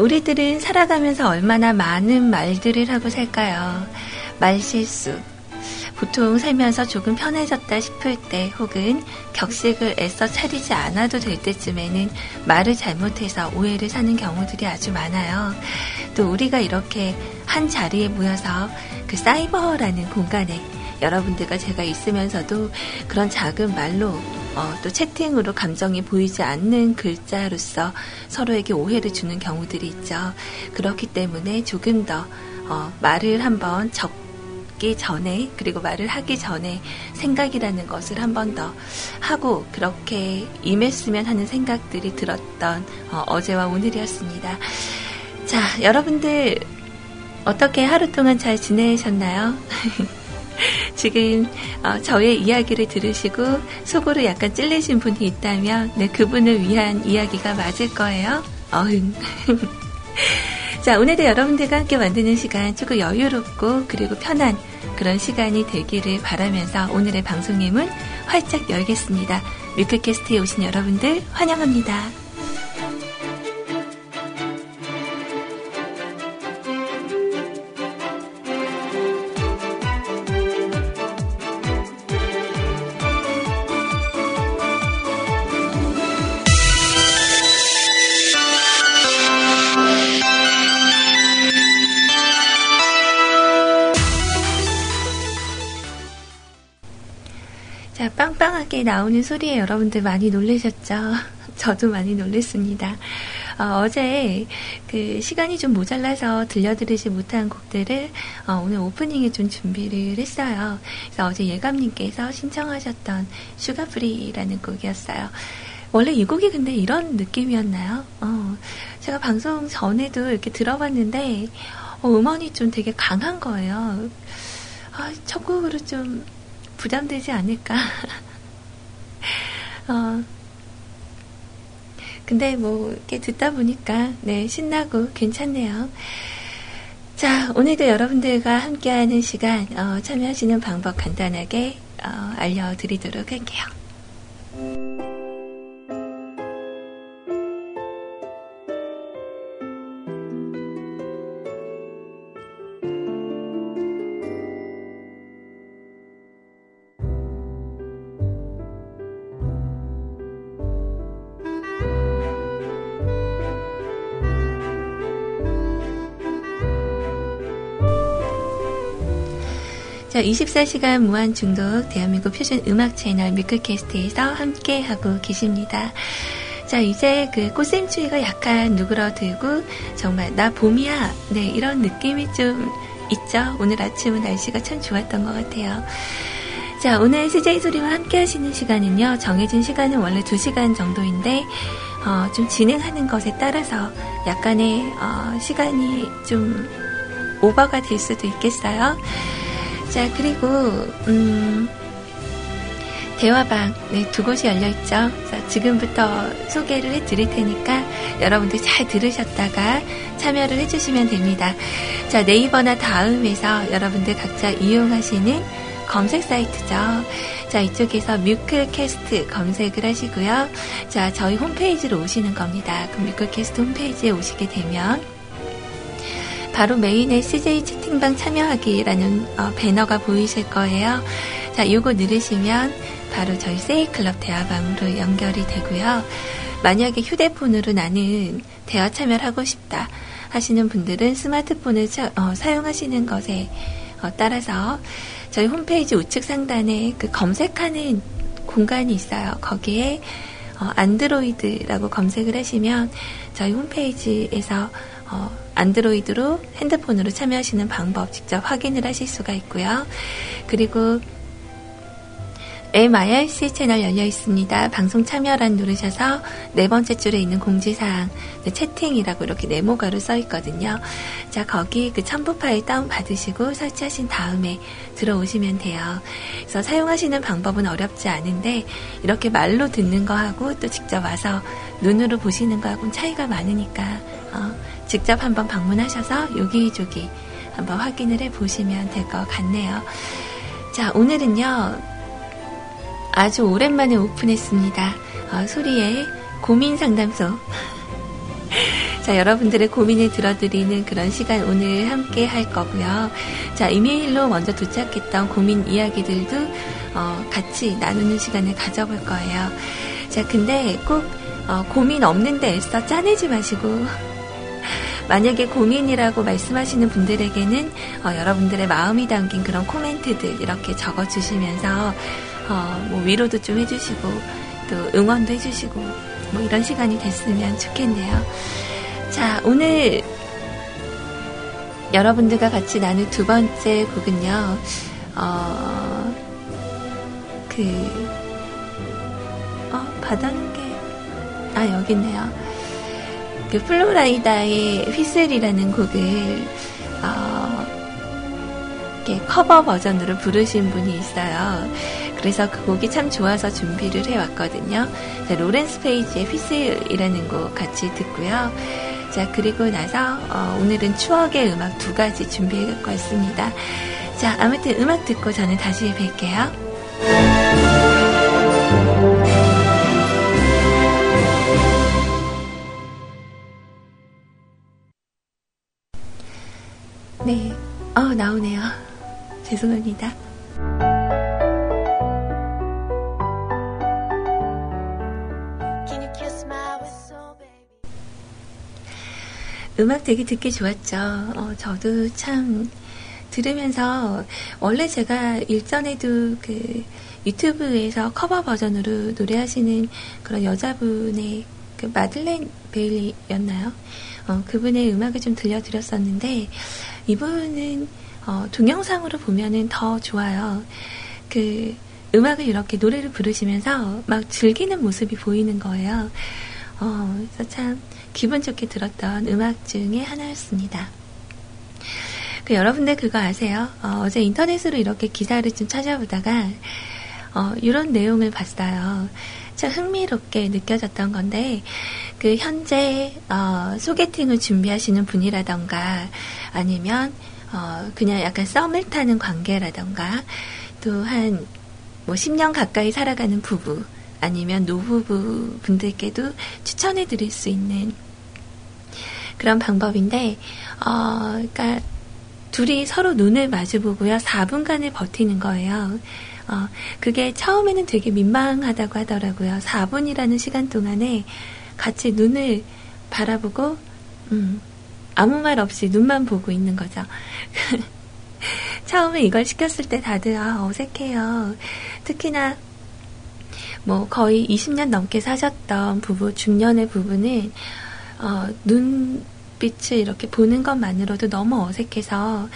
자, 우리들은 살아가면서 얼마나 많은 말들을 하고 살까요? 말실수. 보통 살면서 조금 편해졌다 싶을 때 혹은 격식을 애써 차리지 않아도 될 때쯤에는 말을 잘못해서 오해를 사는 경우들이 아주 많아요. 또 우리가 이렇게 한 자리에 모여서 그 사이버라는 공간에 여러분들과 제가 있으면서도 그런 작은 말로 어, 또 채팅으로 감정이 보이지 않는 글자로서 서로에게 오해를 주는 경우들이 있죠. 그렇기 때문에 조금 더 어, 말을 한번 적기 전에 그리고 말을 하기 전에 생각이라는 것을 한 번 더 하고 그렇게 임했으면 하는 생각들이 들었던 어, 제와 오늘이었습니다. 자, 여러분들 어떻게 하루 동안 잘 지내셨나요? 지금 어, 저의 이야기를 들으시고 속으로 약간 찔리신 분이 있다면 네, 그분을 위한 이야기가 맞을 거예요. 어흥. 자, 오늘도 여러분들과 함께 만드는 시간 조금 여유롭고 그리고 편한 그런 시간이 되기를 바라면서 오늘의 방송의 문 활짝 열겠습니다. 뮤클캐스트에 오신 여러분들 환영합니다. 빵빵하게 나오는 소리에 여러분들 많이 놀라셨죠? 저도 많이 놀랐습니다. 어제 그 시간이 좀 모자라서 들려드리지 못한 곡들을 어, 오늘 오프닝에 좀 준비를 했어요. 그래서 어제 예감님께서 신청하셨던 Sugar Free라는 곡이었어요. 원래 이 곡이 근데 이런 느낌이었나요? 어, 제가 방송 전에도 이렇게 들어봤는데 어, 음원이 좀 되게 강한 거예요. 아, 첫 곡으로 좀 부담되지 않을까. 어, 근데 뭐, 이렇게 듣다 보니까, 네, 신나고 괜찮네요. 자, 오늘도 여러분들과 함께하는 시간, 어, 참여하시는 방법 간단하게, 어, 알려드리도록 할게요. 자, 24시간 무한 중독 대한민국 표준 음악 채널 뮤클캐스트에서 함께하고 계십니다. 자, 이제 그 꽃샘추위가 약간 누그러들고 정말 나 봄이야. 네, 이런 느낌이 좀 있죠. 오늘 아침은 날씨가 참 좋았던 것 같아요. 자, 오늘 CJ 소리와 함께 하시는 시간은요, 정해진 시간은 원래 2시간 정도인데, 어, 좀 진행하는 것에 따라서 약간의, 어, 시간이 좀 오버가 될 수도 있겠어요. 자, 그리고, 음, 대화방, 네, 두 곳이 열려있죠. 자, 지금부터 소개를 해 드릴 테니까 여러분들 잘 들으셨다가 참여를 해주시면 됩니다. 자, 네이버나 다음에서 여러분들 각자 이용하시는 검색 사이트죠. 자, 이쪽에서 뮤클캐스트 검색을 하시고요. 자, 저희 홈페이지로 오시는 겁니다. 그 뮤클캐스트 홈페이지에 오시게 되면 바로 메인의 CJ 채팅방 참여하기라는 어, 배너가 보이실 거예요. 자, 이거 누르시면 바로 저희 세이클럽 대화방으로 연결이 되고요. 만약에 휴대폰으로 나는 대화 참여를 하고 싶다 하시는 분들은 스마트폰을 차, 어, 사용하시는 것에 어, 따라서 저희 홈페이지 우측 상단에 그 검색하는 공간이 있어요. 거기에 어, 안드로이드라고 검색을 하시면 저희 홈페이지에서 어, 안드로이드로 핸드폰으로 참여하시는 방법 직접 확인을 하실 수가 있고요. 그리고 MIRC 채널 열려 있습니다. 방송 참여란 누르셔서 네 번째 줄에 있는 공지사항, 네, 채팅이라고 이렇게 네모가로 써 있거든요. 자, 거기 그 첨부 파일 다운 받으시고 설치하신 다음에 들어오시면 돼요. 그래서 사용하시는 방법은 어렵지 않은데 이렇게 말로 듣는 거하고 또 직접 와서 눈으로 보시는 거하고는 차이가 많으니까 어, 직접 한번 방문하셔서 여기저기 한번 확인을 해 보시면 될 것 같네요. 자, 오늘은요, 아주 오랜만에 오픈했습니다. 어, 소리의 고민 상담소. 자, 여러분들의 고민을 들어드리는 그런 시간 오늘 함께 할 거고요. 자, 이메일로 먼저 도착했던 고민 이야기들도 어, 같이 나누는 시간을 가져볼 거예요. 자, 근데 꼭 어, 고민 없는데 애써 짜내지 마시고 만약에 고민이라고 말씀하시는 분들에게는 어, 여러분들의 마음이 담긴 그런 코멘트들 이렇게 적어주시면서 어, 뭐 위로도 좀 해주시고 또 응원도 해주시고 뭐 이런 시간이 됐으면 좋겠네요. 자 오늘 여러분들과 같이 나눌 두 번째 곡은요. 어, 그, 어, 받아논 게, 아, 여기 있네요. 그 Flo Rida의 Whistle이라는 곡을, 어, 이렇게 커버 버전으로 부르신 분이 있어요. 그래서 그 곡이 참 좋아서 준비를 해왔거든요. 자, 로렌스 페이지의 Whistle이라는 곡 같이 듣고요. 자, 그리고 나서 어, 오늘은 추억의 음악 두 가지 준비해 왔습니다. 자, 아무튼 음악 듣고 저는 다시 뵐게요. 나오네요. 죄송합니다. 음악 되게 듣기 좋았죠. 어, 저도 참 들으면서 원래 제가 일전에도 그 유튜브에서 커버 버전으로 노래하시는 그런 여자분의 그 마들렌 베일리였나요? 어, 그분의 음악을 좀 들려드렸었는데 이분은 어, 동영상으로 보면은 더 좋아요. 그 음악을 이렇게 노래를 부르시면서 막 즐기는 모습이 보이는 거예요. 어, 그래서 참 기분 좋게 들었던 음악 중에 하나였습니다. 그 여러분들 그거 아세요? 어, 제 인터넷으로 이렇게 기사를 좀 찾아보다가 어, 이런 내용을 봤어요. 참 흥미롭게 느껴졌던 건데 그 현재 어, 소개팅을 준비하시는 분이라던가 아니면 어, 그냥 약간 썸을 타는 관계라던가 또 한 뭐 10년 가까이 살아가는 부부 아니면 노부부 분들께도 추천해 드릴 수 있는 그런 방법인데, 어, 그러니까 둘이 서로 눈을 마주보고요. 4분간을 버티는 거예요. 어, 그게 처음에는 되게 민망하다고 하더라고요. 4분이라는 시간 동안에 같이 눈을 바라보고, 음, 아무 말 없이 눈만 보고 있는 거죠. 처음에 이걸 시켰을 때 다들, 아, 어색해요. 특히나, 뭐, 거의 20년 넘게 사셨던 부부, 중년의 부부는, 어, 눈빛을 이렇게 보는 것만으로도 너무 어색해서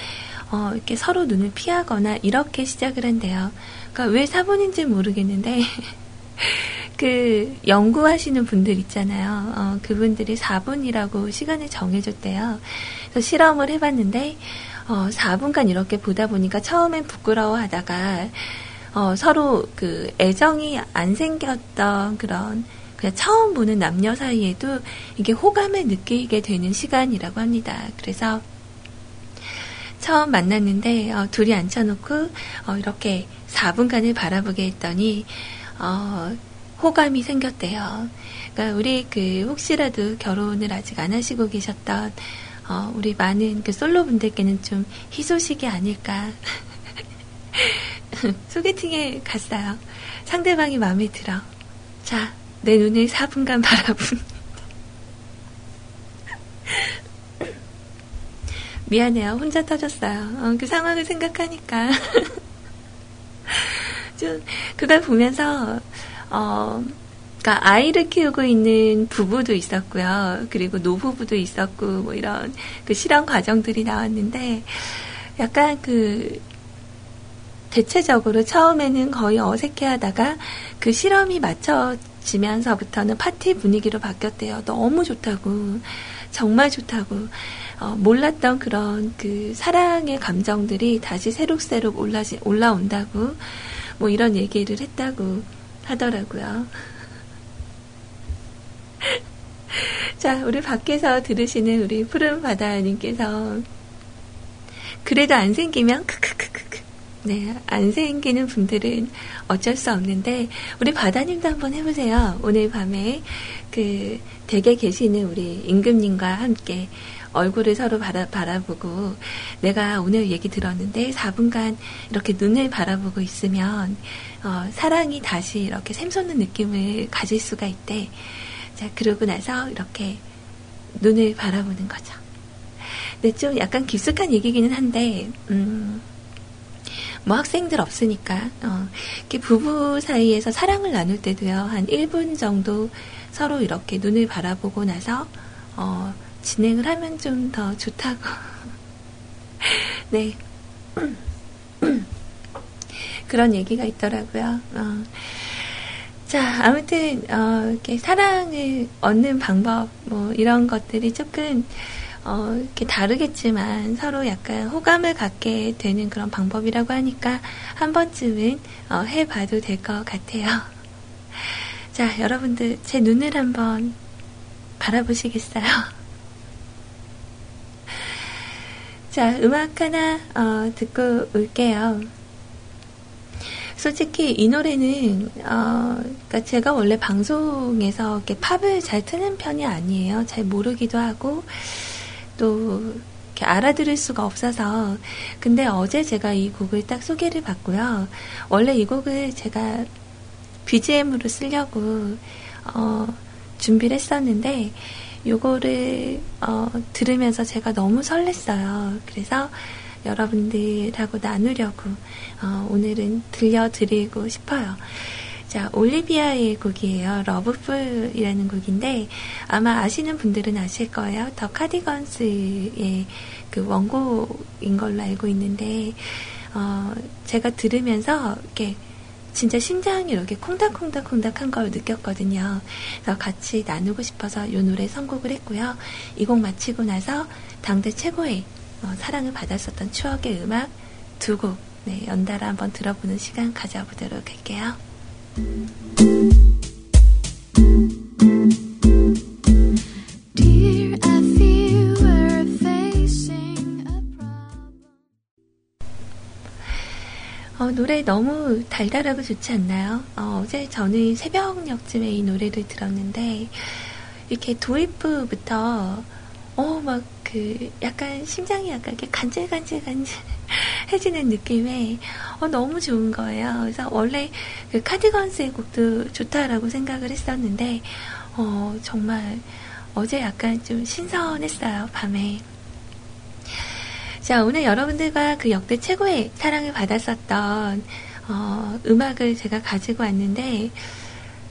어, 이렇게 서로 눈을 피하거나 이렇게 시작을 한대요. 그러니까 왜 사본인지 모르겠는데 그 연구하시는 분들 있잖아요. 어, 그분들이 4분이라고 시간을 정해줬대요. 그래서 실험을 해봤는데 어, 4분간 이렇게 보다 보니까 처음엔 부끄러워하다가 어, 서로 그 애정이 안 생겼던 그런 그냥 처음 보는 남녀 사이에도 이게 호감을 느끼게 되는 시간이라고 합니다. 그래서 처음 만났는데 어, 둘이 앉혀놓고 어, 이렇게 4분간을 바라보게 했더니 어, 호감이 생겼대요. 그러니까 우리 그 혹시라도 결혼을 아직 안 하시고 계셨던 어, 우리 많은 그 솔로 분들께는 좀 희소식이 아닐까. 소개팅에 갔어요. 상대방이 마음에 들어. 자, 내 눈을 4분간 바라본. 미안해요. 혼자 터졌어요. 어, 그 상황을 생각하니까. 좀, 그걸 보면서, 어, 그니까 아이를 키우고 있는 부부도 있었고요. 그리고 노부부도 있었고, 뭐 이런 그 실험 과정들이 나왔는데, 약간 그, 대체적으로 처음에는 거의 어색해 하다가 그 실험이 맞춰 지면서부터는 파티 분위기로 바뀌었대요. 너무 좋다고. 정말 좋다고. 어, 몰랐던 그런 그 사랑의 감정들이 다시 새록새록 올라, 올라온다고. 뭐 이런 얘기를 했다고 하더라고요. 자, 우리 밖에서 들으시는 우리 푸른 바다님께서 그래도 안 생기면 크크크크크 네, 안 생기는 분들은 어쩔 수 없는데, 우리 바다님도 한번 해보세요. 오늘 밤에 그 댁에 계시는 우리 임금님과 함께 얼굴을 서로 바라, 바라보고, 내가 오늘 얘기 들었는데, 4분간 이렇게 눈을 바라보고 있으면, 어, 사랑이 다시 이렇게 샘솟는 느낌을 가질 수가 있대. 자, 그러고 나서 이렇게 눈을 바라보는 거죠. 근데 좀 약간 깊숙한 얘기기는 한데, 음, 뭐 학생들 없으니까 어, 이렇게 부부 사이에서 사랑을 나눌 때도요 한 1분 정도 서로 이렇게 눈을 바라보고 나서 어, 진행을 하면 좀 더 좋다고 네 그런 얘기가 있더라고요. 어. 자 아무튼 어, 이렇게 사랑을 얻는 방법 뭐 이런 것들이 조금 어, 이렇게 다르겠지만 서로 약간 호감을 갖게 되는 그런 방법이라고 하니까 한 번쯤은 어, 해봐도 될 것 같아요. 자, 여러분들 제 눈을 한번 바라보시겠어요? 자, 음악 하나 어, 듣고 올게요. 솔직히 이 노래는 어, 그러니까 제가 원래 방송에서 이렇게 팝을 잘 트는 편이 아니에요. 잘 모르기도 하고 또 알아들을 수가 없어서 근데 어제 제가 이 곡을 딱 소개를 받고요. 원래 이 곡을 제가 BGM으로 쓰려고 어, 준비를 했었는데 요거를 어, 들으면서 제가 너무 설렜어요. 그래서 여러분들하고 나누려고 어, 오늘은 들려드리고 싶어요. 자, 올리비아의 곡이에요. 러브풀이라는 곡인데 아마 아시는 분들은 아실 거예요. 더 카디건스의 그 원곡인 걸로 알고 있는데 어, 제가 들으면서 이렇게 진짜 심장이 이렇게 콩닥콩닥콩닥한 걸 느꼈거든요. 그래서 같이 나누고 싶어서 이 노래 선곡을 했고요. 이 곡 마치고 나서 당대 최고의 어, 사랑을 받았었던 추억의 음악 두 곡, 네, 연달아 한번 들어보는 시간 가져보도록 할게요. 노래 너무 달달하고 좋지 않나요? 어, 제 저는 새벽녘쯤에 이 노래를 들었는데 이렇게 도입부부터 어, 막, 그, 약간, 심장이 약간 이렇게 간질간질간질 해지는 느낌에, 어, 너무 좋은 거예요. 그래서 원래 그 카디건스의 곡도 좋다라고 생각을 했었는데, 어, 정말, 어제 약간 좀 신선했어요, 밤에. 자, 오늘 여러분들과 그 역대 최고의 사랑을 받았었던, 어, 음악을 제가 가지고 왔는데,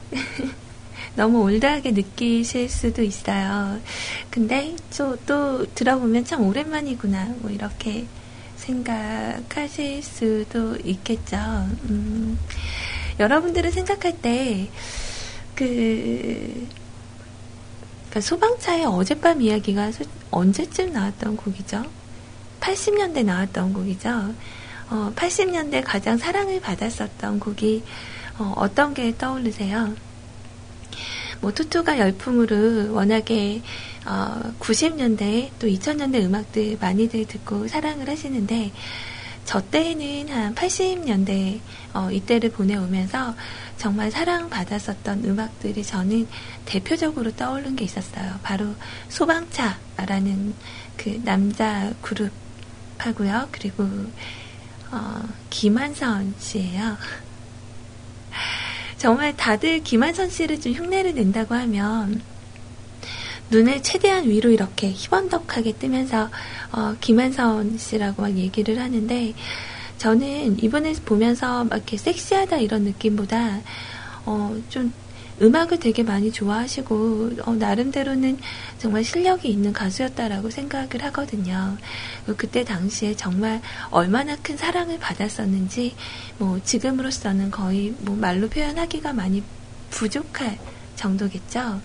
너무 올드하게 느끼실 수도 있어요. 근데 또, 또 들어보면 참 오랜만이구나. 뭐 이렇게 생각하실 수도 있겠죠. 음, 여러분들은 생각할 때, 그, 그러니까 소방차의 어젯밤 이야기가 언제쯤 나왔던 곡이죠? 80년대 나왔던 곡이죠. 어, 80년대 가장 사랑을 받았었던 곡이 어, 어떤 게 떠오르세요? 뭐 투투가 열풍으로 워낙에 어, 90년대 또 2000년대 음악들 많이들 듣고 사랑을 하시는데 저 때에는 한 80년대 어, 이때를 보내오면서 정말 사랑받았었던 음악들이 저는 대표적으로 떠오른 게 있었어요. 바로 소방차라는 그 남자 그룹 하고요. 그리고 어, 김한선 씨예요. 정말 다들 김한선 씨를 좀 흉내를 낸다고 하면 눈을 최대한 위로 이렇게 희번덕하게 뜨면서 어, 김한선 씨라고 막 얘기를 하는데 저는 이번에 보면서 막 이렇게 섹시하다 이런 느낌보다 어, 좀 음악을 되게 많이 좋아하시고 어, 나름대로는 정말 실력이 있는 가수였다라고 생각을 하거든요. 그때 당시에 정말 얼마나 큰 사랑을 받았었는지 뭐 지금으로서는 거의 뭐 말로 표현하기가 많이 부족할 정도겠죠.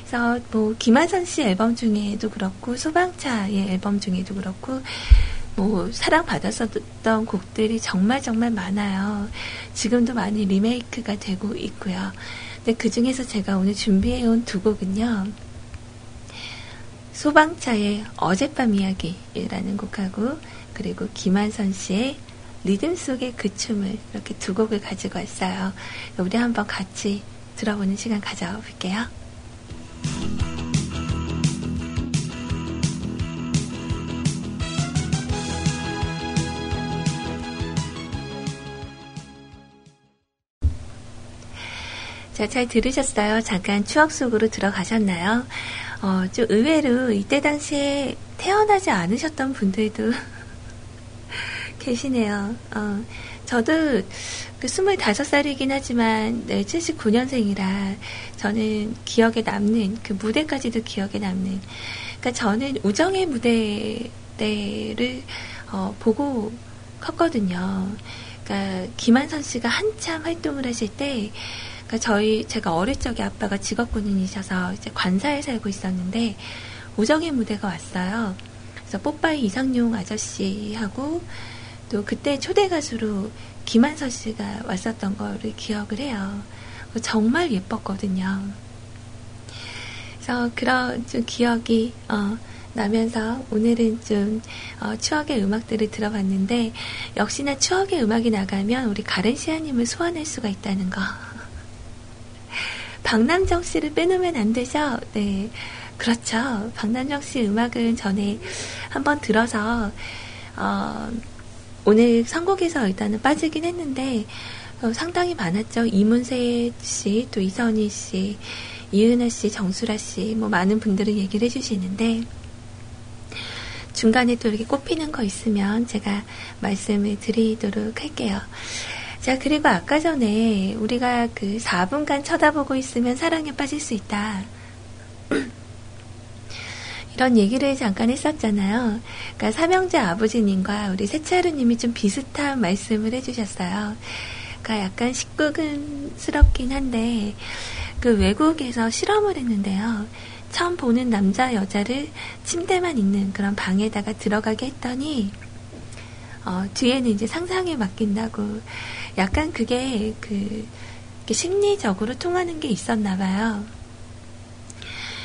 그래서 뭐 김한선 씨 앨범 중에도 그렇고 소방차의 앨범 중에도 그렇고 뭐 사랑받았었던 곡들이 정말 정말 많아요. 지금도 많이 리메이크가 되고 있고요. 근데 그 중에서 제가 오늘 준비해온 두 곡은요. 소방차의 어젯밤 이야기라는 곡하고 그리고 김한선 씨의 리듬 속의 그 춤을 이렇게 두 곡을 가지고 왔어요. 우리 한번 같이 들어보는 시간 가져볼게요. 자, 잘 들으셨어요? 잠깐 추억 속으로 들어가셨나요? 어, 좀 의외로 이때 당시에 태어나지 않으셨던 분들도 계시네요. 어, 저도 그 25살이긴 하지만, 네, 79년생이라 저는 기억에 남는, 그 무대까지도 기억에 남는, 그니까 저는 우정의 무대를, 어, 보고 컸거든요. 그니까 김한선 씨가 한참 활동을 하실 때, 그러니까 저희 제가 어릴 적에 아빠가 직업군인이셔서 이제 관사에 살고 있었는데 우정의 무대가 왔어요. 그래서 뽀빠이 이상용 아저씨하고 또 그때 초대 가수로 김한서 씨가 왔었던 거를 기억을 해요. 정말 예뻤거든요. 그래서 그런 좀 기억이 어, 나면서 오늘은 좀 어, 추억의 음악들을 들어봤는데 역시나 추억의 음악이 나가면 우리 가렌시아님을 소환할 수가 있다는 거. 박남정 씨를 빼놓으면 안 되죠? 네. 그렇죠. 박남정 씨 음악은 전에 한번 들어서, 어, 오늘 선곡에서 일단은 빠지긴 했는데, 어, 상당히 많았죠. 이문세 씨, 또 이선희 씨, 이은하 씨, 정수라 씨, 뭐 많은 분들을 얘기를 해주시는데, 중간에 또 이렇게 꼽히는 거 있으면 제가 말씀을 드리도록 할게요. 자, 그리고 아까 전에 우리가 그 4분간 쳐다보고 있으면 사랑에 빠질 수 있다. 이런 얘기를 잠깐 했었잖아요. 그러니까 삼형제 아버지님과 우리 세차루님이 좀 비슷한 말씀을 해주셨어요. 그러니까 약간 식구근스럽긴 한데 그 외국에서 실험을 했는데요. 처음 보는 남자 여자를 침대만 있는 그런 방에다가 들어가게 했더니 어, 뒤에는 이제 상상에 맡긴다고 약간 그게 그 심리적으로 통하는 게 있었나 봐요.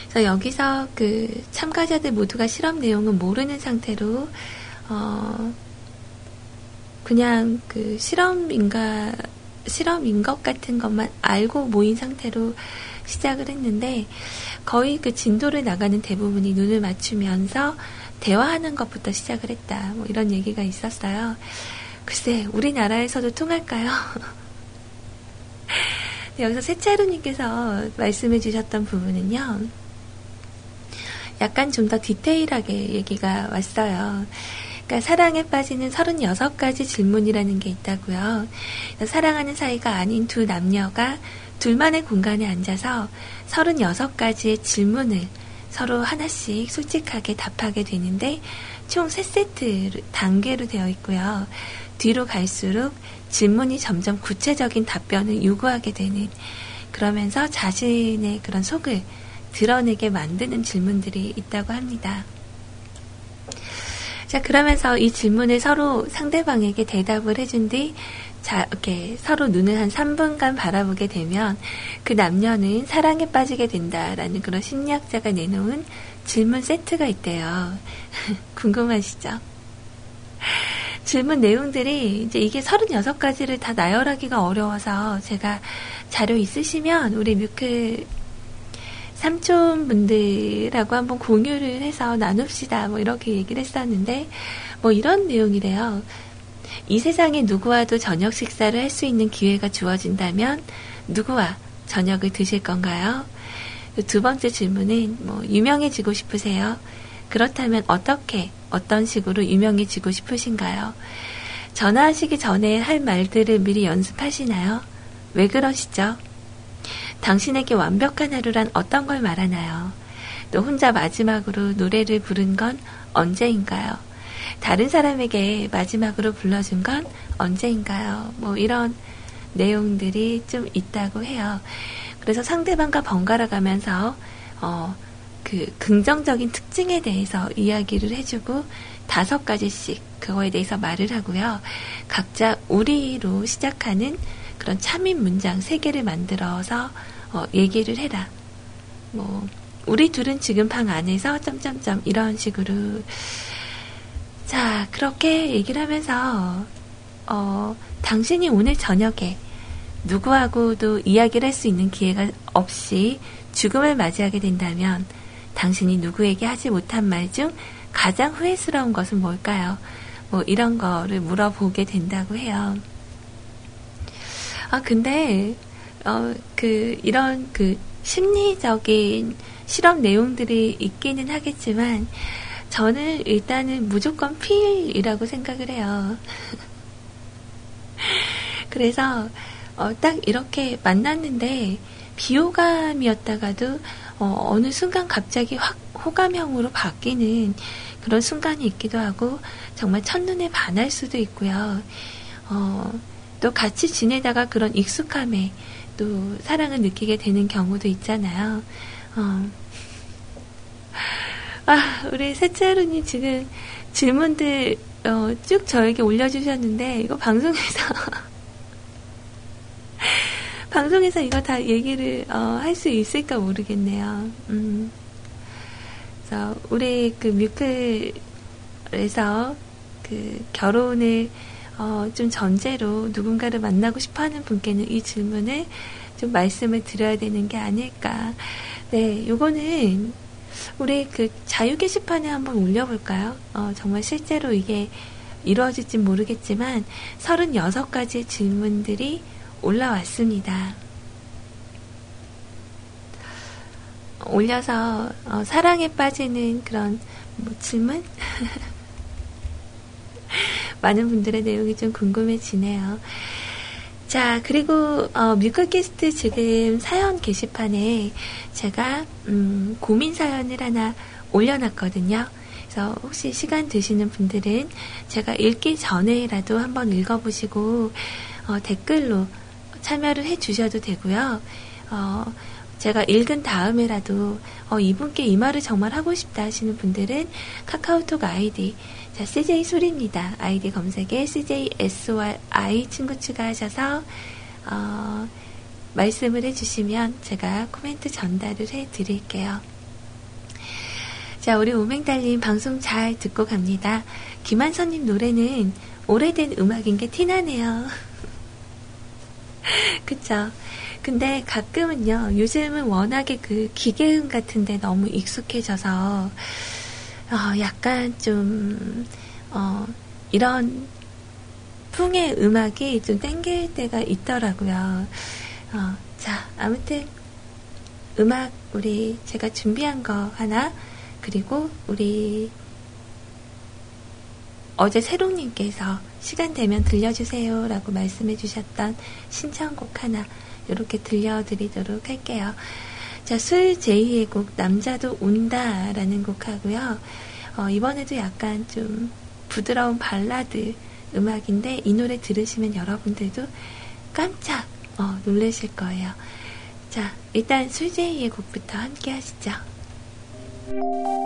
그래서 여기서 그 참가자들 모두가 실험 내용은 모르는 상태로 어 그냥 그 실험인가 실험인 것 같은 것만 알고 모인 상태로 시작을 했는데 거의 그 진도를 나가는 대부분이 눈을 맞추면서 대화하는 것부터 시작을 했다. 뭐 이런 얘기가 있었어요. 글쎄, 우리나라에서도 통할까요? 여기서 세차루님께서 말씀해 주셨던 부분은요, 약간 좀 더 디테일하게 얘기가 왔어요. 그러니까 사랑에 빠지는 36가지 질문이라는 게 있다고요. 사랑하는 사이가 아닌 두 남녀가 둘만의 공간에 앉아서 36가지의 질문을 서로 하나씩 솔직하게 답하게 되는데 총 3세트 단계로 되어 있고요. 뒤로 갈수록 질문이 점점 구체적인 답변을 요구하게 되는 그러면서 자신의 그런 속을 드러내게 만드는 질문들이 있다고 합니다. 자, 그러면서 이 질문을 서로 상대방에게 대답을 해준 뒤, 자, 이렇게 서로 눈을 한 3분간 바라보게 되면 그 남녀는 사랑에 빠지게 된다라는 그런 심리학자가 내놓은 질문 세트가 있대요. 궁금하시죠? 질문 내용들이 이제 이게 36가지를 다 나열하기가 어려워서 제가 자료 있으시면 우리 뮤클 삼촌분들하고 한번 공유를 해서 나눕시다. 뭐 이렇게 얘기를 했었는데 뭐 이런 내용이래요. 이 세상에 누구와도 저녁 식사를 할 수 있는 기회가 주어진다면 누구와 저녁을 드실 건가요? 두 번째 질문은 뭐 유명해지고 싶으세요? 그렇다면 어떻게 어떤 식으로 유명해지고 싶으신가요? 전화하시기 전에 할 말들을 미리 연습하시나요? 왜 그러시죠? 당신에게 완벽한 하루란 어떤 걸 말하나요? 또 혼자 마지막으로 노래를 부른 건 언제인가요? 다른 사람에게 마지막으로 불러준 건 언제인가요? 뭐 이런 내용들이 좀 있다고 해요. 그래서 상대방과 번갈아 가면서 어, 그 긍정적인 특징에 대해서 이야기를 해주고 다섯 가지씩 그거에 대해서 말을 하고요. 각자 우리로 시작하는 그런 참인 문장 세 개를 만들어서 어, 얘기를 해라. 뭐 우리 둘은 지금 방 안에서 점점점 이런 식으로 자 그렇게 얘기를 하면서 어, 당신이 오늘 저녁에 누구하고도 이야기를 할 수 있는 기회가 없이 죽음을 맞이하게 된다면 당신이 누구에게 하지 못한 말 중 가장 후회스러운 것은 뭘까요? 뭐 이런 거를 물어보게 된다고 해요. 아, 근데, 어, 그, 이런 그 심리적인 실험 내용들이 있기는 하겠지만, 저는 일단은 무조건 필이라고 생각을 해요. 그래서, 어, 딱 이렇게 만났는데, 비호감이었다가도, 어, 어느 순간 갑자기 확 호감형으로 바뀌는 그런 순간이 있기도 하고, 정말 첫눈에 반할 수도 있고요. 어, 또 같이 지내다가 그런 익숙함에 또 사랑을 느끼게 되는 경우도 있잖아요. 어. 아, 우리 셋째 하루님 지금 질문들 어, 쭉 저에게 올려주셨는데 이거 방송에서 방송에서 이거 다 얘기를 어, 할 수 있을까 모르겠네요. 음. 그래서 우리 그 뮤클에서 그 결혼을 어, 좀 전제로 누군가를 만나고 싶어 하는 분께는 이 질문을 좀 말씀을 드려야 되는 게 아닐까. 네, 요거는 우리 그 자유 게시판에 한번 올려볼까요? 어, 정말 실제로 이게 이루어질지 모르겠지만 36가지의 질문들이 올라왔습니다. 올려서 어, 사랑에 빠지는 그런 뭐 질문? 많은 분들의 내용이 좀 궁금해지네요. 자, 그리고 어, 뮤클캐스트 지금 사연 게시판에 제가 음, 고민 사연을 하나 올려놨거든요. 그래서 혹시 시간 되시는 분들은 제가 읽기 전에라도 한번 읽어보시고 어, 댓글로 참여를 해 주셔도 되고요. 어, 제가 읽은 다음에라도 어, 이분께 이 말을 정말 하고 싶다 하시는 분들은 카카오톡 아이디 자, CJ 소리입니다. 아이디 검색에 CJSORI 친구 추가하셔서, 어, 말씀을 해주시면 제가 코멘트 전달을 해 드릴게요. 자, 우리 오맹달님 방송 잘 듣고 갑니다. 김한선님 노래는 오래된 음악인 게 티나네요. 그쵸? 근데 가끔은요, 요즘은 워낙에 그 기계음 같은데 너무 익숙해져서, 어, 약간 좀, 어, 이런 풍의 음악이 좀 땡길 때가 있더라고요. 어, 자, 아무튼, 음악, 우리, 제가 준비한 거 하나, 그리고 우리, 어제 새롱님께서 시간 되면 들려주세요 라고 말씀해 주셨던 신청곡 하나, 이렇게 들려드리도록 할게요. 자, 술 제이의 곡 남자도 온다 라는 곡 하고요. 어, 이번에도 약간 좀 부드러운 발라드 음악인데 이 노래 들으시면 여러분들도 깜짝 어, 놀라실 거예요. 자, 일단 술제이의 곡부터 함께 하시죠.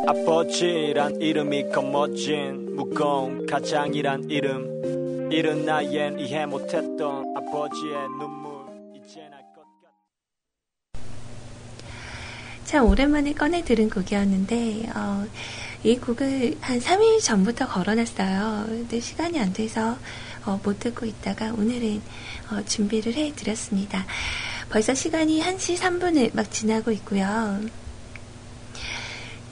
아버지란 이름이 겁멋진 무거운 가장이란 이름 이른 나엔 이해 못했던 아버지의 눈물 참 오랜만에 꺼내 들은 곡이었는데 어, 이 곡을 한 3일 전부터 걸어놨어요. 근데 시간이 안 돼서 어, 못 듣고 있다가 오늘은 어, 준비를 해드렸습니다. 벌써 시간이 1시 3분을 막 지나고 있고요.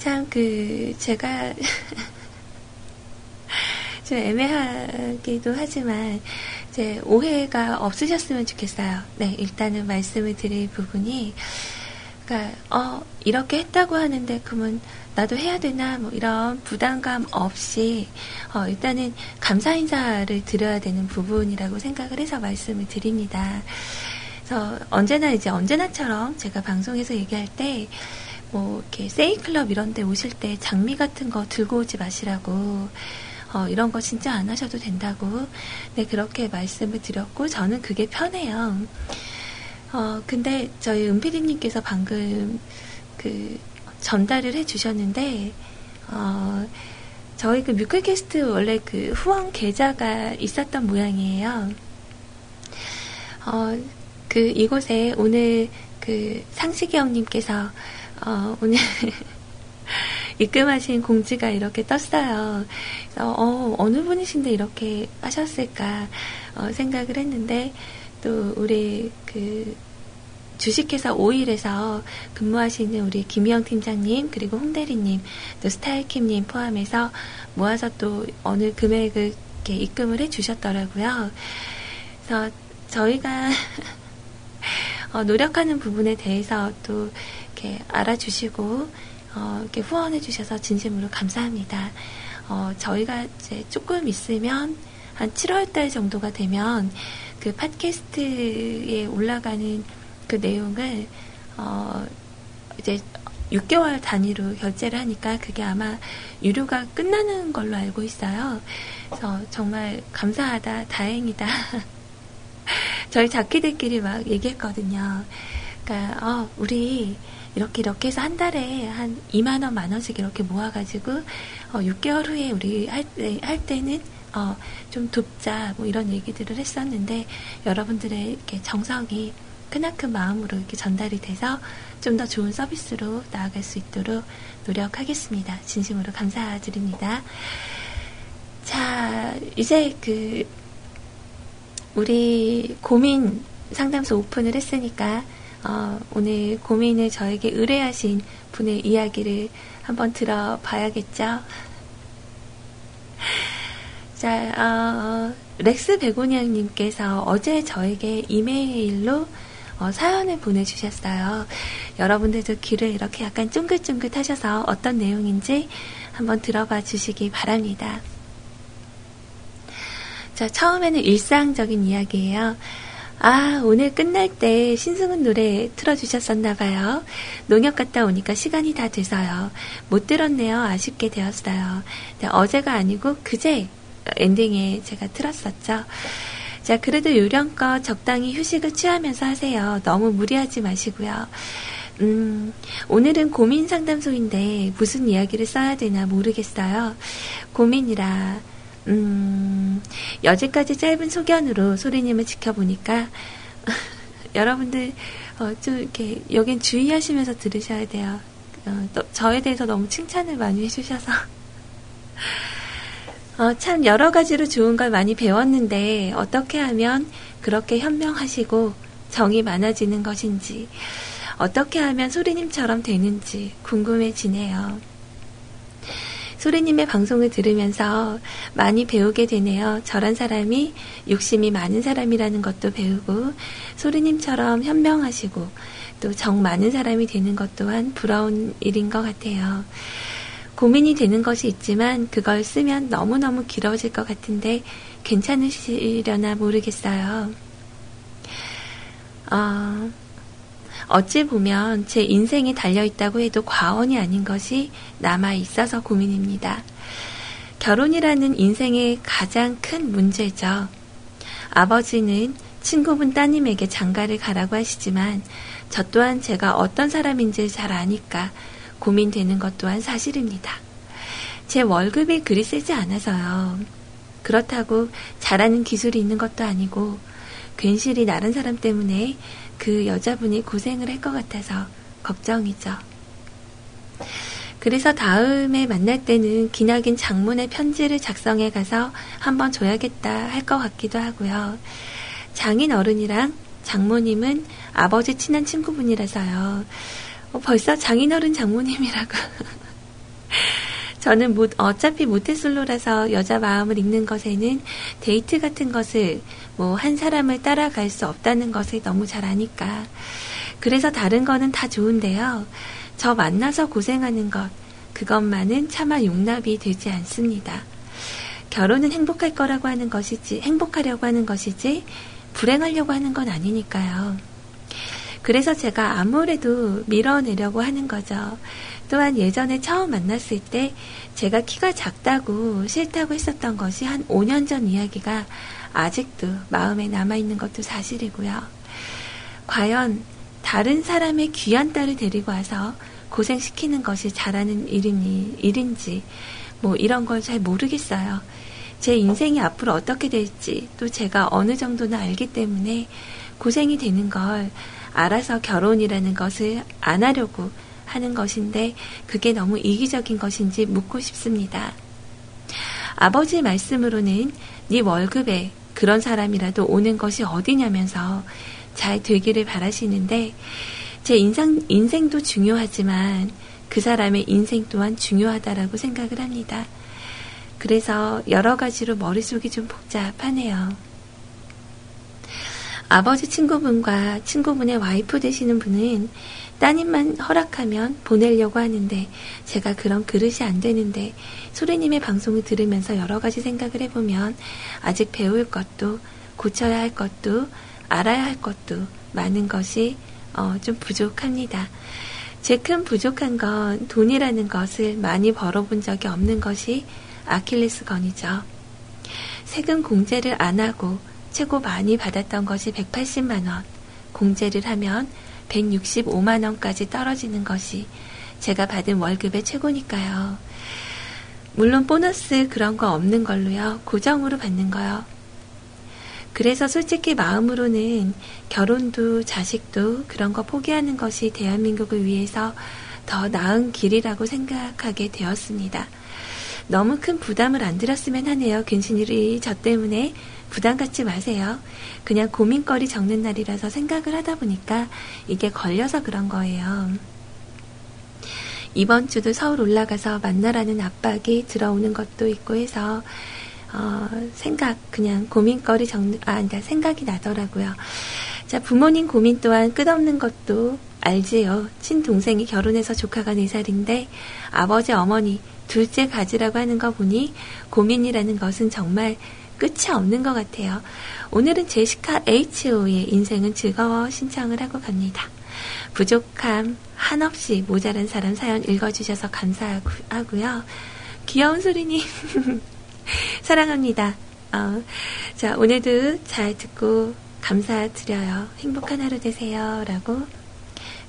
참 그 제가 좀 애매하기도 하지만 이제 오해가 없으셨으면 좋겠어요. 네, 일단은 말씀을 드릴 부분이 그러니까 어 이렇게 했다고 하는데 그러면 나도 해야 되나 뭐 이런 부담감 없이 어 일단은 감사 인사를 드려야 되는 부분이라고 생각을 해서 말씀을 드립니다. 그래서 언제나 이제 언제나처럼 제가 방송에서 얘기할 때 뭐 이렇게 세이클럽 이런 데 오실 때 장미 같은 거 들고 오지 마시라고 어, 이런 거 진짜 안 하셔도 된다고 네 그렇게 말씀을 드렸고 저는 그게 편해요. 어, 근데 저희 은피디님께서 방금 그 전달을 해 주셨는데, 어, 저희 그 뮤클캐스트 원래 그 후원 계좌가 있었던 모양이에요. 어, 그 이곳에 오늘 그 상식이 형님께서 어, 오늘 입금하신 공지가 이렇게 떴어요. 그래서 어, 어느 분이신데 이렇게 하셨을까 어, 생각을 했는데 또 우리 그 주식회사 오일에서 근무하시는 우리 김희영 팀장님 그리고 홍대리님 또 스타일킴님 포함해서 모아서 또 어느 금액을 이렇게 입금을 해 주셨더라고요. 그래서 저희가 어, 노력하는 부분에 대해서 또 이렇게 알아주시고 어, 이렇게 후원해 주셔서 진심으로 감사합니다. 어, 저희가 이제 조금 있으면 한 7월 달 정도가 되면 그 팟캐스트에 올라가는 그 내용을 어, 이제 6개월 단위로 결제를 하니까 그게 아마 유료가 끝나는 걸로 알고 있어요. 그래서 정말 감사하다, 다행이다. 저희 자기들끼리 막 얘기했거든요. 그러니까 어, 우리 이렇게 이렇게 해서 한 달에 한 2만 원, 만 원씩 이렇게 모아가지고 어, 6개월 후에 우리 할, 때, 할 때는 어, 좀 돕자 뭐 이런 얘기들을 했었는데 여러분들의 이렇게 정성이 크나큰 마음으로 이렇게 전달이 돼서 좀 더 좋은 서비스로 나아갈 수 있도록 노력하겠습니다. 진심으로 감사드립니다. 자, 이제 그 우리 고민 상담소 오픈을 했으니까 어, 오늘 고민을 저에게 의뢰하신 분의 이야기를 한번 들어봐야겠죠. 자, 어, 렉스 베고니아님께서 어제 저에게 이메일로 어, 사연을 보내주셨어요. 여러분들도 귀를 이렇게 약간 쫑긋쫑긋 하셔서 어떤 내용인지 한번 들어봐 주시기 바랍니다. 자, 처음에는 일상적인 이야기예요. 아, 오늘 끝날 때 신승훈 노래 틀어주셨었나봐요. 농협 갔다 오니까 시간이 다 돼서요. 못 들었네요. 아쉽게 되었어요. 네, 어제가 아니고 그제 엔딩에 제가 틀었었죠. 자, 그래도 요령껏 적당히 휴식을 취하면서 하세요. 너무 무리하지 마시고요. 음, 오늘은 고민 상담소인데 무슨 이야기를 써야 되나 모르겠어요. 고민이라 음, 여지까지 짧은 소견으로 소리님을 지켜보니까, 여러분들, 어, 좀 이렇게, 여긴 주의하시면서 들으셔야 돼요. 어, 또, 저에 대해서 너무 칭찬을 많이 해주셔서. 어, 참 여러 가지로 좋은 걸 많이 배웠는데, 어떻게 하면 그렇게 현명하시고 정이 많아지는 것인지, 어떻게 하면 소리님처럼 되는지 궁금해지네요. 소리님의 방송을 들으면서 많이 배우게 되네요. 저런 사람이 욕심이 많은 사람이라는 것도 배우고 소리님처럼 현명하시고 또 정 많은 사람이 되는 것 또한 부러운 일인 것 같아요. 고민이 되는 것이 있지만 그걸 쓰면 너무너무 길어질 것 같은데 괜찮으시려나 모르겠어요. 어, 어찌 보면 제 인생이 달려있다고 해도 과언이 아닌 것이 남아 있어서 고민입니다. 결혼이라는 인생의 가장 큰 문제죠. 아버지는 친구분 따님에게 장가를 가라고 하시지만 저 또한 제가 어떤 사람인지 잘 아니까 고민되는 것 또한 사실입니다. 제 월급이 그리 세지 않아서요. 그렇다고 잘하는 기술이 있는 것도 아니고 괜시리 다른 사람 때문에 그 여자분이 고생을 할 것 같아서 걱정이죠. 그래서 다음에 만날 때는 기나긴 장문의 편지를 작성해 가서 한번 줘야겠다 할 것 같기도 하고요. 장인 어른이랑 장모님은 아버지 친한 친구분이라서요. 어, 벌써 장인 어른 장모님이라고. 저는 못, 어차피 모태솔로라서 여자 마음을 읽는 것에는 데이트 같은 것을 뭐 한 사람을 따라갈 수 없다는 것을 너무 잘 아니까. 그래서 다른 거는 다 좋은데요. 저 만나서 고생하는 것, 그것만은 차마 용납이 되지 않습니다. 결혼은 행복할 거라고 하는 것이지, 행복하려고 하는 것이지, 불행하려고 하는 건 아니니까요. 그래서 제가 아무래도 밀어내려고 하는 거죠. 또한 예전에 처음 만났을 때 제가 키가 작다고 싫다고 했었던 것이 한 5년 전 이야기가 아직도 마음에 남아있는 것도 사실이고요. 과연 다른 사람의 귀한 딸을 데리고 와서 고생시키는 것이 잘하는 일이니, 일인지, 뭐 이런 걸 잘 모르겠어요. 제 인생이 앞으로 어떻게 될지 또 제가 어느 정도는 알기 때문에 고생이 되는 걸 알아서 결혼이라는 것을 안 하려고 하는 것인데 그게 너무 이기적인 것인지 묻고 싶습니다. 아버지 말씀으로는 네 월급에 그런 사람이라도 오는 것이 어디냐면서 잘 되기를 바라시는데 제 인상, 인생도 중요하지만 그 사람의 인생 또한 중요하다라고 생각을 합니다. 그래서 여러 가지로 머릿속이 좀 복잡하네요. 아버지 친구분과 친구분의 와이프 되시는 분은 따님만 허락하면 보내려고 하는데 제가 그런 그릇이 안 되는데 소리님의 방송을 들으면서 여러 가지 생각을 해보면 아직 배울 것도 고쳐야 할 것도 알아야 할 것도 많은 것이 어, 좀 부족합니다. 제 큰 부족한 건 돈이라는 것을 많이 벌어본 적이 없는 것이 아킬레스건이죠. 세금 공제를 안 하고 최고 많이 받았던 것이 180만 원, 공제를 하면 165만원까지 떨어지는 것이 제가 받은 월급의 최고니까요. 물론 보너스 그런 거 없는 걸로요. 고정으로 받는 거요. 그래서 솔직히 마음으로는 결혼도 자식도 그런 거 포기하는 것이 대한민국을 위해서 더 나은 길이라고 생각하게 되었습니다. 너무 큰 부담을 안 들었으면 하네요. 근신일이 저 때문에 부담 갖지 마세요. 그냥 고민거리 적는 날이라서 생각을 하다 보니까 이게 걸려서 그런 거예요. 이번 주도 서울 올라가서 만나라는 압박이 들어오는 것도 있고 해서 어, 생각, 그냥 고민거리 정리, 아, 그러니까 생각이 나더라고요. 자, 부모님 고민 또한 끝없는 것도 알지요. 친동생이 결혼해서 조카가 4살인데 아버지, 어머니, 둘째 가지라고 하는 거 보니 고민이라는 것은 정말 끝이 없는 것 같아요. 오늘은 제시카 H.O.의 인생은 즐거워 신청을 하고 갑니다. 부족함 한없이 모자란 사람 사연 읽어주셔서 감사하고요. 귀여운 소리님. 사랑합니다. 어, 자, 오늘도 잘 듣고 감사드려요. 행복한 하루 되세요. 라고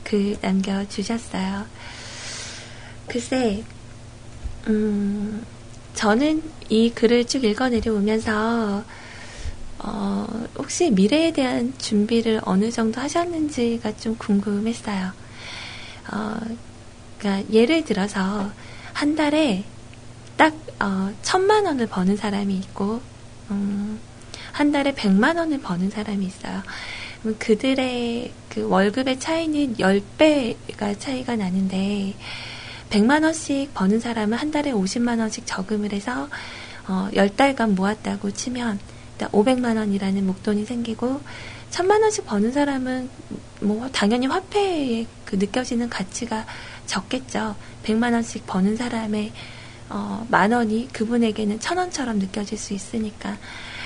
글 남겨주셨어요. 글쎄, 음, 저는 이 글을 쭉 읽어 내려오면서, 어, 혹시 미래에 대한 준비를 어느 정도 하셨는지가 좀 궁금했어요. 어, 그러니까 예를 들어서 한 달에 딱 어, 천만 원을 버는 사람이 있고 음, 한 달에 백만 원을 버는 사람이 있어요. 그들의 그 월급의 차이는 10배가 차이가 나는데 100만 원씩 버는 사람은 한 달에 50만 원씩 저금을 해서 어, 10달간 모았다고 치면 500만 원이라는 목돈이 생기고 1000만 원씩 버는 사람은 뭐 당연히 화폐에 그 느껴지는 가치가 적겠죠. 100만 원씩 버는 사람의 어, 만 원이 그분에게는 천 원처럼 느껴질 수 있으니까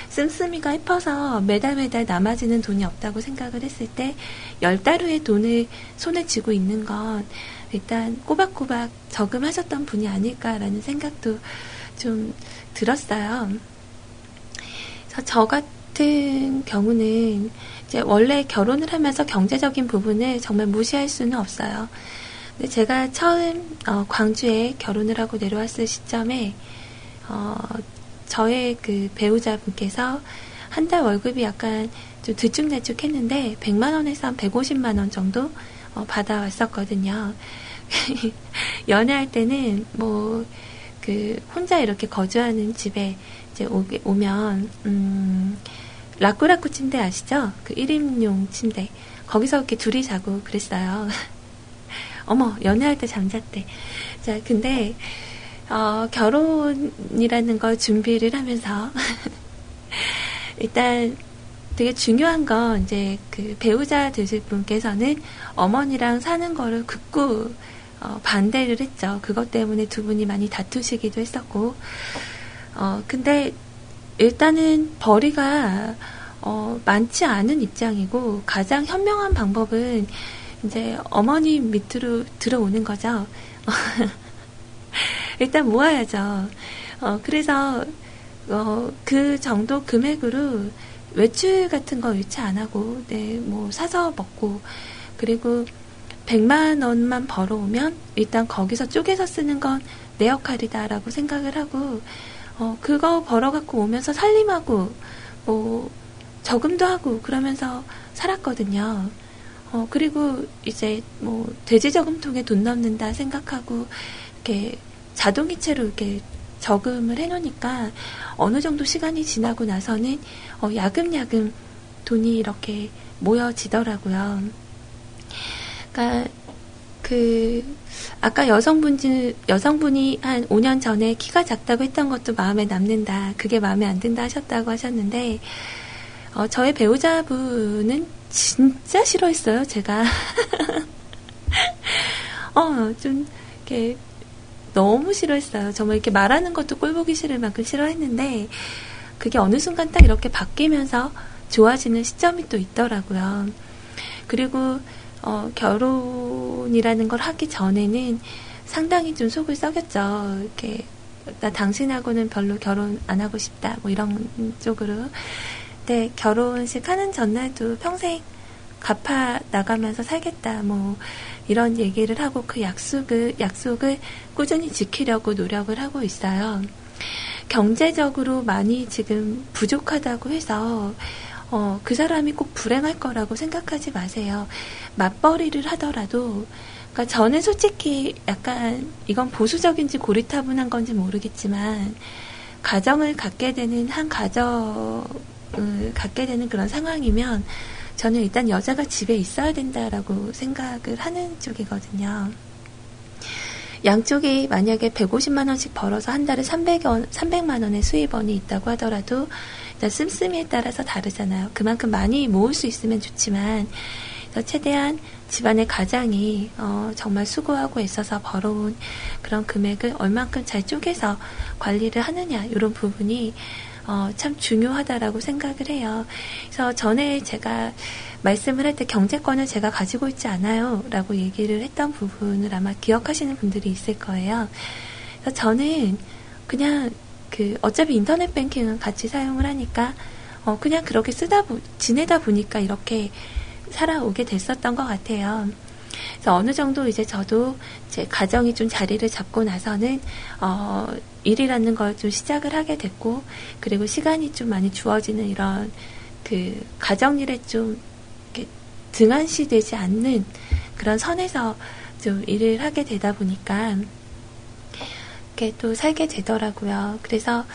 씀씀이가 해퍼서 매달 매달 남아지는 돈이 없다고 생각을 했을 때 열 달 후에 돈을 손에 쥐고 있는 건 일단 꼬박꼬박 저금하셨던 분이 아닐까라는 생각도 좀 들었어요. 저 같은 경우는 이제 원래 결혼을 하면서 경제적인 부분을 정말 무시할 수는 없어요. 제가 처음 어, 광주에 결혼을 하고 내려왔을 시점에 어, 저의 그 배우자분께서 한 달 월급이 약간 좀 들쭉날쭉했는데 100만 원에서 한 150만 원 정도 어, 받아왔었거든요. 연애할 때는 뭐 그 혼자 이렇게 거주하는 집에 이제 오게, 오면 음, 라꾸라꾸 침대 아시죠? 그 1인용 침대 거기서 이렇게 둘이 자고 그랬어요. 어머, 연애할 때 잠잤대. 자, 근데, 어, 결혼이라는 걸 준비를 하면서, 일단, 되게 중요한 건, 이제, 그 배우자 되실 분께서는 어머니랑 사는 거를 극구, 어, 반대를 했죠. 그것 때문에 두 분이 많이 다투시기도 했었고, 어, 근데, 일단은 벌이가, 어, 많지 않은 입장이고, 가장 현명한 방법은 이제 어머니 밑으로 들어오는 거죠. 일단 모아야죠. 어, 그래서 어, 그 정도 금액으로 외출 같은 거 유치 안 하고, 네, 뭐 사서 먹고, 그리고 100만 원만 벌어오면 일단 거기서 쪼개서 쓰는 건 내 역할이다라고 생각을 하고, 어, 그거 벌어갖고 오면서 살림하고, 뭐, 저금도 하고, 그러면서 살았거든요. 어, 그리고 이제 뭐 돼지 저금통에 돈 넣는다 생각하고 이렇게 자동이체로 이렇게 저금을 해놓으니까 어느 정도 시간이 지나고 나서는 어, 야금야금 돈이 이렇게 모여지더라고요. 그러니까 그 아까 여성분이 여성분이 한 5년 전에 키가 작다고 했던 것도 마음에 남는다. 그게 마음에 안 든다 하셨다고 하셨는데 어, 저의 배우자분은 진짜 싫어했어요. 제가 어 좀 이렇게 너무 싫어했어요. 정말 이렇게 말하는 것도 꼴보기 싫을 만큼 싫어했는데 그게 어느 순간 딱 이렇게 바뀌면서 좋아지는 시점이 또 있더라고요. 그리고 어, 결혼이라는 걸 하기 전에는 상당히 좀 속을 썩였죠. 이렇게 나 당신하고는 별로 결혼 안 하고 싶다. 뭐 이런 쪽으로. 근데 결혼식 하는 전날도 평생 갚아 나가면서 살겠다. 뭐 이런 얘기를 하고 그 약속을 약속을 꾸준히 지키려고 노력을 하고 있어요. 경제적으로 많이 지금 부족하다고 해서 어, 그 사람이 꼭 불행할 거라고 생각하지 마세요. 맞벌이를 하더라도, 그러니까 저는 솔직히 약간 이건 보수적인지 고리타분한 건지 모르겠지만, 가정을 갖게 되는 한 가정을 갖게 되는 그런 상황이면, 저는 일단 여자가 집에 있어야 된다라고 생각을 하는 쪽이거든요. 양쪽이 만약에 150만 원씩 벌어서 한 달에 300원, 300만 원의 수입원이 있다고 하더라도 씀씀이에 따라서 다르잖아요. 그만큼 많이 모을 수 있으면 좋지만 최대한 집안의 가장이 어, 정말 수고하고 있어서 벌어온 그런 금액을 얼만큼 잘 쪼개서 관리를 하느냐 이런 부분이 어, 참 중요하다라고 생각을 해요. 그래서 전에 제가 말씀을 할 때 경제권을 제가 가지고 있지 않아요. 라고 얘기를 했던 부분을 아마 기억하시는 분들이 있을 거예요. 그래서 저는 그냥 그 어차피 인터넷 뱅킹은 같이 사용을 하니까 어 그냥 그렇게 쓰다 보, 지내다 보니까 이렇게 살아오게 됐었던 것 같아요. 그래서 어느 정도 이제 저도 제 가정이 좀 자리를 잡고 나서는 어 일이라는 걸 좀 시작을 하게 됐고 그리고 시간이 좀 많이 주어지는 이런 그 가정일에 좀 등한시 되지 않는 그런 선에서 좀 일을 하게 되다 보니까 그렇게 또 살게 되더라고요. 그래서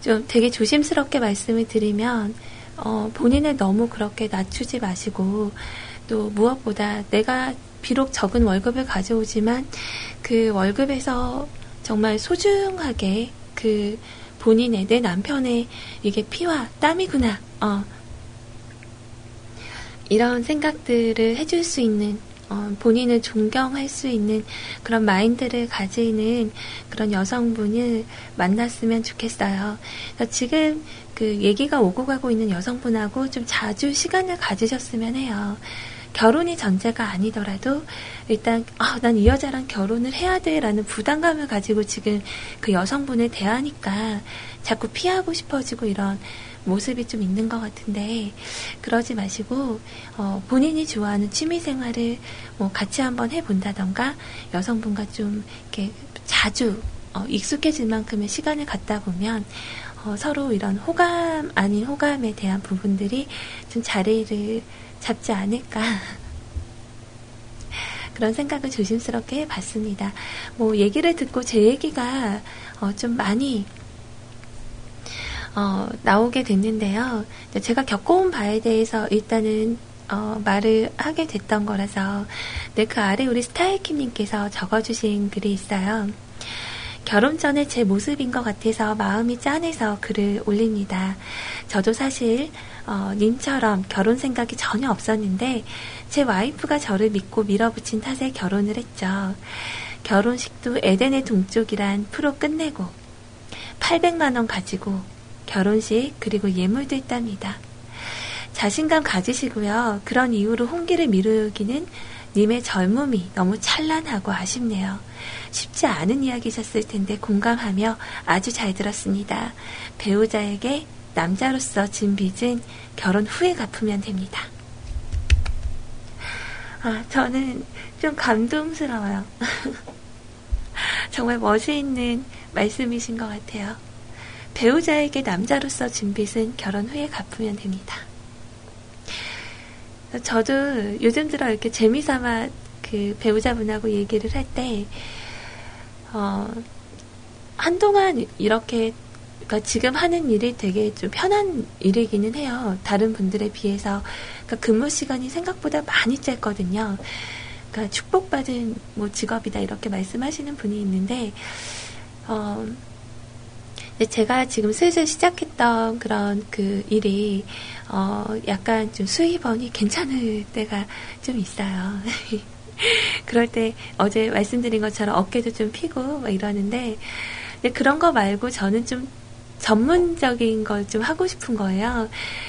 좀 되게 조심스럽게 말씀을 드리면, 어, 본인을 너무 그렇게 낮추지 마시고, 또 무엇보다 내가 비록 적은 월급을 가져오지만 그 월급에서 정말 소중하게 그 본인의 내 남편의 이게 피와 땀이구나, 어, 이런 생각들을 해줄 수 있는 어, 본인을 존경할 수 있는 그런 마인드를 가지는 그런 여성분을 만났으면 좋겠어요. 지금 그 얘기가 오고 가고 있는 여성분하고 좀 자주 시간을 가지셨으면 해요. 결혼이 전제가 아니더라도 일단 아, 난 이 여자랑 결혼을 해야 돼라는 부담감을 가지고 지금 그 여성분을 대하니까 자꾸 피하고 싶어지고 이런 모습이 좀 있는 것 같은데 그러지 마시고 어, 본인이 좋아하는 취미 생활을 뭐 같이 한번 해본다던가 여성분과 좀 이렇게 자주 어, 익숙해질 만큼의 시간을 갖다 보면 어, 서로 이런 호감 아닌 호감에 대한 부분들이 좀 자리를 잡지 않을까 그런 생각을 조심스럽게 해봤습니다. 뭐 얘기를 듣고 제 얘기가 어, 좀 많이 어, 나오게 됐는데요. 제가 겪어온 바에 대해서 일단은 어, 말을 하게 됐던 거라서 네, 그 아래 우리 스타일킴님께서 적어주신 글이 있어요. 결혼 전에 제 모습인 것 같아서 마음이 짠해서 글을 올립니다. 저도 사실 어, 님처럼 결혼 생각이 전혀 없었는데 제 와이프가 저를 믿고 밀어붙인 탓에 결혼을 했죠. 결혼식도 에덴의 동쪽이란 프로 끝내고 800만 원 가지고 결혼식 그리고 예물도 있답니다. 자신감 가지시고요. 그런 이유로 홍기를 미루기는 님의 젊음이 너무 찬란하고 아쉽네요. 쉽지 않은 이야기셨을 텐데 공감하며 아주 잘 들었습니다. 배우자에게 남자로서 진 빚은 결혼 후에 갚으면 됩니다. 아, 저는 좀 감동스러워요. 정말 멋있는 말씀이신 것 같아요. 배우자에게 남자로서 진 빚은 결혼 후에 갚으면 됩니다. 저도 요즘 들어 이렇게 재미삼아 그 배우자분하고 얘기를 할 때, 어, 한동안 이렇게, 그러니까 지금 하는 일이 되게 좀 편한 일이기는 해요. 다른 분들에 비해서. 그러니까 근무 시간이 생각보다 많이 짧거든요. 그러니까 축복받은 뭐 직업이다 이렇게 말씀하시는 분이 있는데, 어, 제가 지금 슬슬 시작했던 그런 그 일이, 어, 약간 좀 수입원이 괜찮을 때가 좀 있어요. 그럴 때 어제 말씀드린 것처럼 어깨도 좀 피고 막 이러는데, 그런 거 말고 저는 좀 전문적인 걸 좀 하고 싶은 거예요.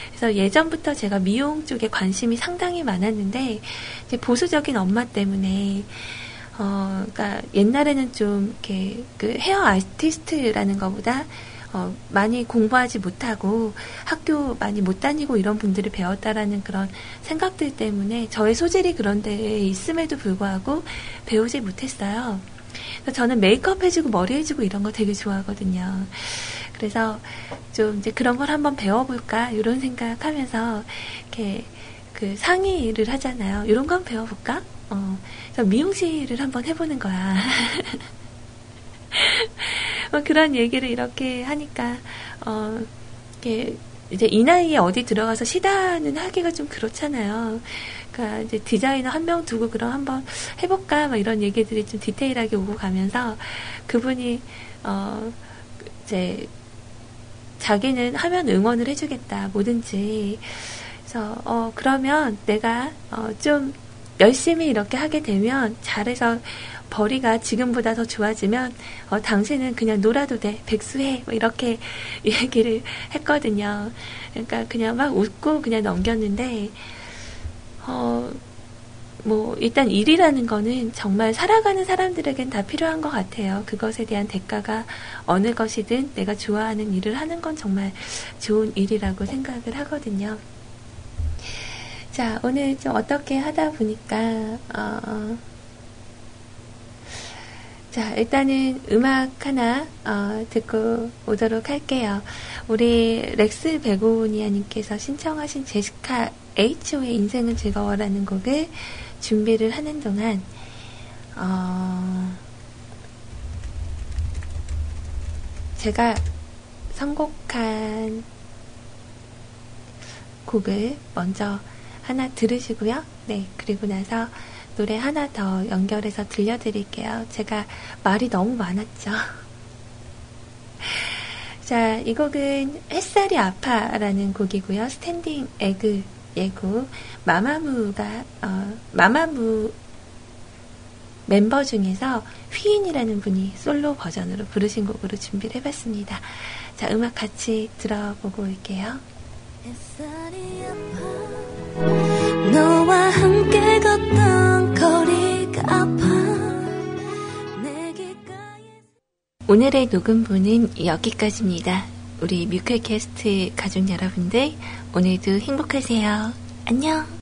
그래서 예전부터 제가 미용 쪽에 관심이 상당히 많았는데, 이제 보수적인 엄마 때문에, 어, 그니까 옛날에는 좀 이렇게 그 헤어 아티스트라는 것보다 어, 많이 공부하지 못하고 학교 많이 못 다니고 이런 분들을 배웠다라는 그런 생각들 때문에 저의 소질이 그런 데에 있음에도 불구하고 배우지 못했어요. 저는 메이크업 해주고 머리 해주고 이런 거 되게 좋아하거든요. 그래서 좀 이제 그런 걸 한번 배워볼까 이런 생각하면서 이렇게 그 상의를 하잖아요. 이런 거 한번 배워볼까? 어, 그래서 미용실을 한번 해보는 거야. 뭐 그런 얘기를 이렇게 하니까 어, 이게 이제 이 나이에 어디 들어가서 시다는 하기가 좀 그렇잖아요. 그러니까 이제 디자이너 한 명 두고 그럼 한번 해볼까 막 이런 얘기들이 좀 디테일하게 오고 가면서 그분이 어 이제 자기는 하면 응원을 해주겠다 뭐든지 그래서 어 그러면 내가 어 좀 열심히 이렇게 하게 되면 잘해서 벌이가 지금보다 더 좋아지면 어, 당신은 그냥 놀아도 돼 백수해 뭐 이렇게 얘기를 했거든요. 그러니까 그냥 막 웃고 그냥 넘겼는데 어, 뭐 일단 일이라는 거는 정말 살아가는 사람들에겐 다 필요한 것 같아요. 그것에 대한 대가가 어느 것이든 내가 좋아하는 일을 하는 건 정말 좋은 일이라고 생각을 하거든요. 자, 오늘 좀 어떻게 하다 보니까, 어, 자, 일단은 음악 하나, 어, 듣고 오도록 할게요. 우리 렉스 베고니아님께서 신청하신 제시카 H의 인생은 즐거워라는 곡을 준비를 하는 동안, 어, 제가 선곡한 곡을 먼저 하나 들으시고요. 네, 그리고 나서 노래 하나 더 연결해서 들려드릴게요. 제가 말이 너무 많았죠. 자, 이 곡은 햇살이 아파라는 곡이고요. 스탠딩 에그의 곡 마마무가 어, 마마무 멤버 중에서 휘인이라는 분이 솔로 버전으로 부르신 곡으로 준비를 해봤습니다. 자, 음악 같이 들어보고 올게요. 오늘의 녹음부는 여기까지입니다. 우리 뮤클캐스트 가족 여러분들 오늘도 행복하세요. 안녕.